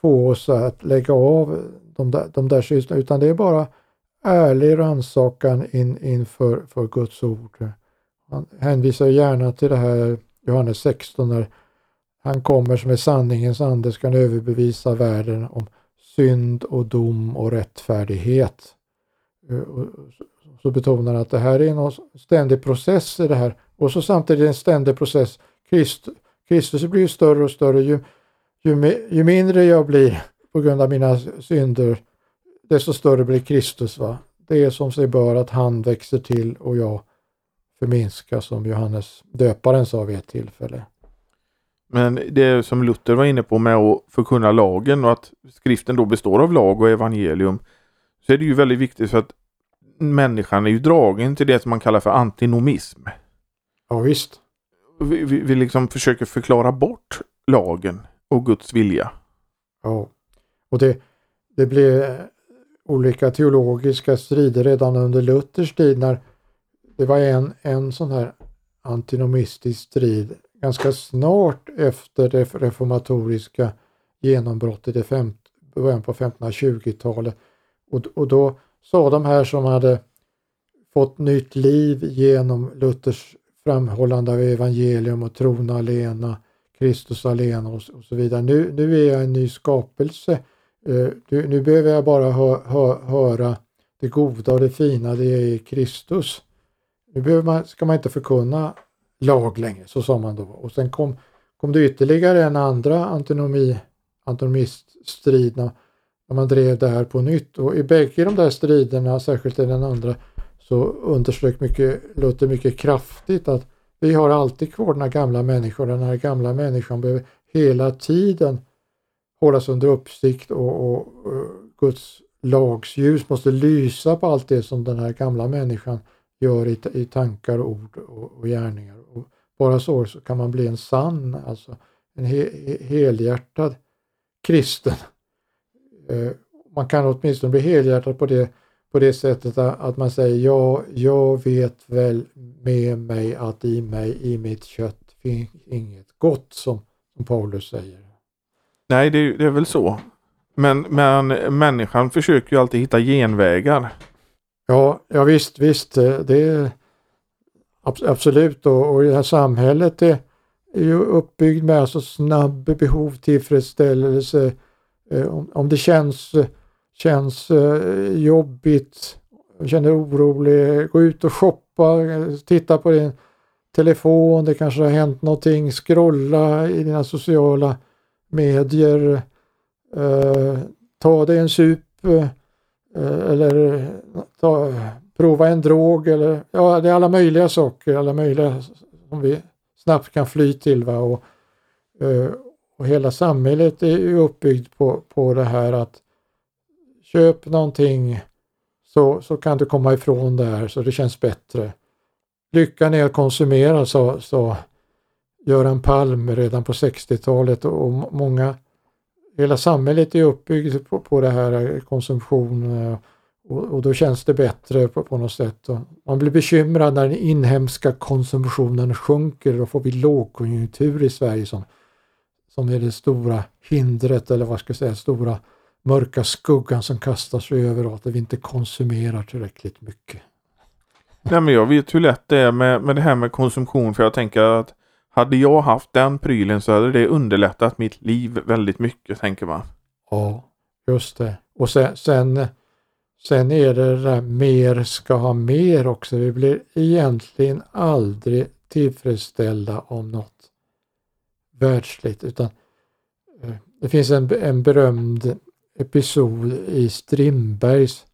få oss att lägga av de där, de där utan det är bara ärlig rannsakan in, inför för Guds ord. Han hänvisar gärna till det här Johannes 16 när han kommer som är sanningens ande ska överbevisa världen om synd och dom och rättfärdighet. Eh, så betonar han att det här är en ständig process i det här och så samtidigt en ständig process. Christ, Kristus blir ju större och större ju, ju, ju mindre jag blir på grund av mina synder desto större blir Kristus. Va? Det är som sig bör att han växer till och jag förminskas som Johannes döparen sa vid ett tillfälle. Men det som Luther var inne på med att förkunna lagen och att skriften då består av lag och evangelium. Så är det ju väldigt viktigt för att människan är ju dragen till det som man kallar för antinomism. Ja visst. Vi, vi, vi liksom försöker förklara bort lagen och Guds vilja. Ja, och det, det blev eh, olika teologiska strider redan under Luthers tid när det var en, en sån här antinomistisk strid ganska snart efter det reformatoriska genombrottet i början på 1520-talet. Och, och då sa de här som hade fått nytt liv genom Luthers framhållande av evangelium och tron alena, Kristus alena och, och så vidare. Nu, nu är jag en ny skapelse. Eh, uh, nu, nu, behöver jag bara hö, hö, höra det goda och det fina det är i Kristus. Nu behöver man, ska man inte förkunna lag längre, så sa man då. Och sen kom, kom det ytterligare en andra antinomi, antinomiststrid när, när man drev det här på nytt. Och i bägge de där striderna, särskilt i den andra, så underströk mycket, Luther mycket kraftigt att vi har alltid kvar den här gamla människan. Den här gamla människan behöver hela tiden hållas under uppsikt och, och, och eh, Guds lagsljus måste lysa på allt det som den här gamla människan gör i, i tankar, ord och, och gärningar. Och bara så, så kan man bli en sann, alltså en he, helhjärtad kristen. Eh, man kan åtminstone bli helhjärtad på det, på det sättet att man säger ja, jag vet väl med mig att i mig, i mitt kött finns inget gott som, som Paulus säger. Nej, det, det är väl så. Men, men människan försöker ju alltid hitta genvägar. Ja, ja visst, visst. Eh, det är absolut och, och det här samhället är, är ju uppbyggt med alltså snabb behov, tillfredsställelse. Eh, om, om det känns, känns eh, jobbigt, känner orolig, gå ut och shoppa, titta på din telefon, det kanske har hänt någonting, scrolla i dina sociala medier, eh, ta dig en sup, Eh, eller ta, prova en drog eller ja, det är alla möjliga saker, alla möjliga som vi snabbt kan fly till. Va? Och, eh, och hela samhället är ju uppbyggt på, på det här att köp någonting så, så kan du komma ifrån det här så det känns bättre. Lyckan är att konsumera, sa, sa Göran Palm redan på 60-talet och många hela samhället är uppbyggt på, på det här eh, konsumtion eh, och, och, då känns det bättre på, på något sätt. Och man blir bekymrad när den inhemska konsumtionen sjunker. Då får vi lågkonjunktur i Sverige som, som är det stora hindret eller vad ska jag säga, stora mörka skuggan som kastar sig över oss, att vi inte konsumerar tillräckligt mycket. Nej men jag vet hur lätt det är med, med det här med konsumtion för jag tänker att hade jag haft den prylen så hade det underlättat mitt liv väldigt mycket, tänker man. Ja, just det. Och sen, sen, sen är det det där mer ska ha mer också. Vi blir egentligen aldrig tillfredsställda om något världsligt utan eh, det finns en, en berömd episod i Strindbergs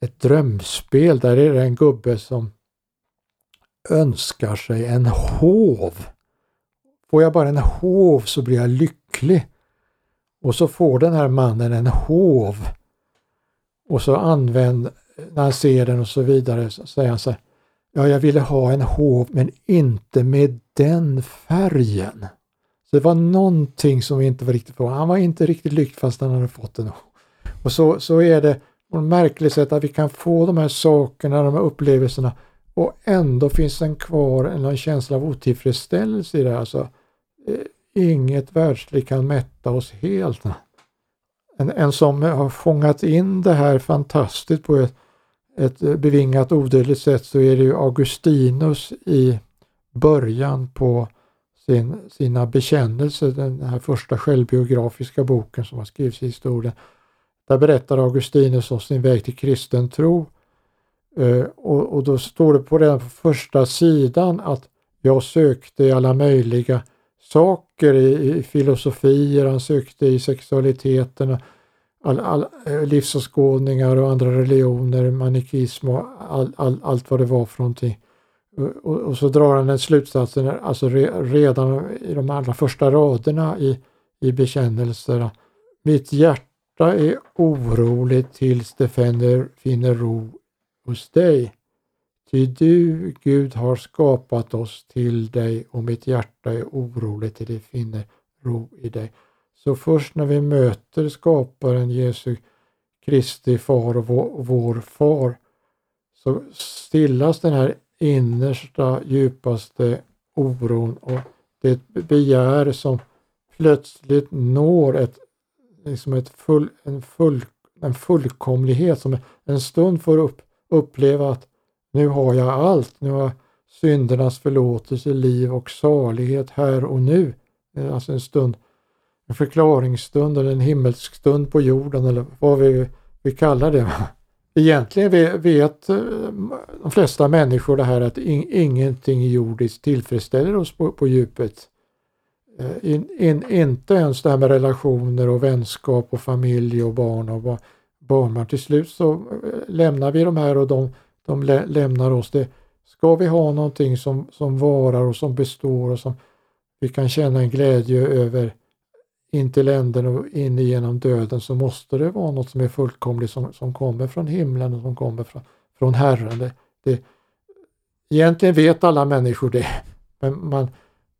Ett drömspel. Där är det en gubbe som önskar sig en hov. Får jag bara en hov så blir jag lycklig. Och så får den här mannen en hov. Och så använder, när han ser den och så vidare, så säger han så här. Ja, jag ville ha en hov men inte med den färgen. Så det var någonting som inte var riktigt bra. Han var inte riktigt lycklig fast han hade fått en hov. Och så, så är det på ett märkligt sätt att vi kan få de här sakerna, de här upplevelserna och ändå finns den kvar en känsla av otillfredsställelse i det. Alltså, eh, inget världsligt kan mätta oss helt. En, en som har fångat in det här fantastiskt på ett, ett bevingat odödligt sätt så är det ju Augustinus i början på sin, sina bekännelser, den här första självbiografiska boken som har skrivits i historien. Där berättar Augustinus om sin väg till kristen tro. Eh, och, och, då står det på den första sidan att jag sökte i alla möjliga saker i, i filosofier, han sökte i sexualiteten, all, all, eh, livsåskådningar och andra religioner, manikism och all, all, allt vad det var för någonting. Eh, och, och, så drar han den slutsatsen, alltså re, redan i de allra första raderna i, i bekännelserna. Mitt hjärta är oroligt tills det finner, finner ro hos dig. Ty du, Gud, har skapat oss till dig och mitt hjärta är oroligt till det finner ro i dig. Så först när vi möter skaparen Jesu Kristi far och vår, far så stillas den här innersta djupaste oron och det begär som plötsligt når ett, liksom ett full, en, full, en fullkomlighet som en stund får upp, uppleva att nu har jag allt, nu har jag syndernas förlåtelse, liv och salighet här och nu. Eh, alltså en stund, en förklaringsstund eller en himmelsk stund på jorden eller vad vi, vi kallar det. Egentligen vet eh, de flesta människor det här att ingenting jordiskt tillfredsställer oss på, på djupet. Eh, in, in, inte ens det här med relationer och vänskap och familj och barn och barnbarn. Till slut så eh, lämnar vi de här och de, de lä, lämnar oss. Det, ska vi ha någonting som, som varar och som består och som vi kan känna en glädje över in till änden och in genom döden så måste det vara något som är fullkomligt som, som kommer från himlen och som kommer från, från Herren. Det, det, egentligen vet alla människor det, men man,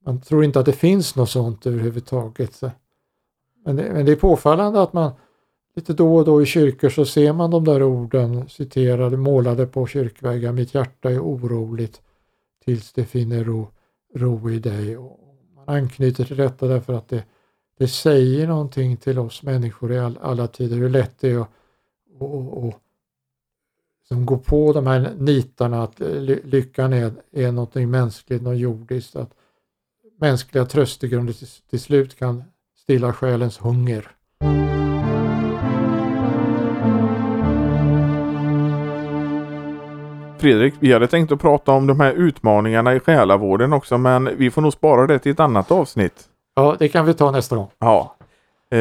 man tror inte att det finns något sånt överhuvudtaget. Men det, men det är påfallande att man lite då och då i kyrkor så ser man de där orden citerade, målade på kyrkväggar. Mitt hjärta är oroligt tills det finner ro, ro i dig. Och man anknyter till detta därför att det det säger någonting till oss människor i all, alla tider hur lätt det är att och, och, som går på de här nitarna att lyckan är, är någonting mänskligt, något jordiskt. Att mänskliga tröstegrunder till, till slut kan stilla själens hunger. Fredrik, vi hade tänkt att prata om de här utmaningarna i själavården också men vi får nog spara det till ett annat avsnitt. Ja, det kan vi ta nästa gång. Ja. Eh,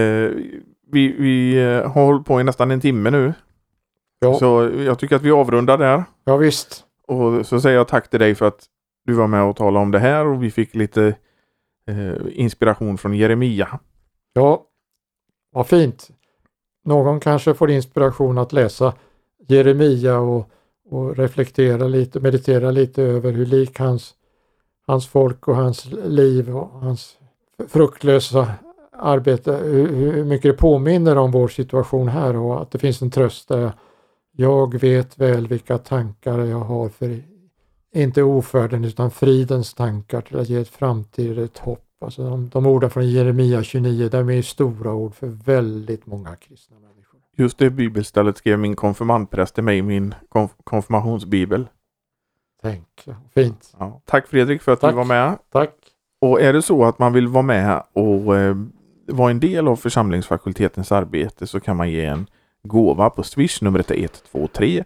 vi, vi eh, har hållit på i nästan en timme nu. Ja. Så jag tycker att vi avrundar där. Ja, visst. Och så säger jag tack till dig för att du var med och talade om det här och vi fick lite eh, inspiration från Jeremia. Ja, vad fint. Någon kanske får inspiration att läsa Jeremia och, och reflektera lite, meditera lite över hur lik hans, hans folk och hans liv och hans fruktlösa arbete, hur mycket det påminner om vår situation här och att det finns en tröst där. Jag vet väl vilka tankar jag har för, inte ofärden utan fridens tankar till att ge ett framtid, ett hopp. Alltså de, de orden från Jeremia 29, de är stora ord för väldigt många kristna. Just det bibelstället skrev min konfirmandpräst till mig i min konf konfirmationsbibel. Tänk, fint. Ja, tack Fredrik för att Tack. du var med. Tack. Och är det så att man vill vara med och eh, vara en del av församlingsfakultetens arbete så kan man ge en gåva på Swish. Numret är 123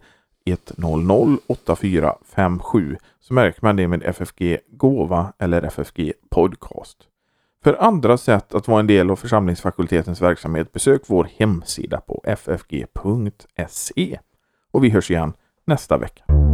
100 8457 så märker man det med FFG Gåva eller FFG Podcast. För andra sätt att vara en del av församlingsfakultetens verksamhet besök vår hemsida på ffg.se. Och vi hörs igen nästa vecka.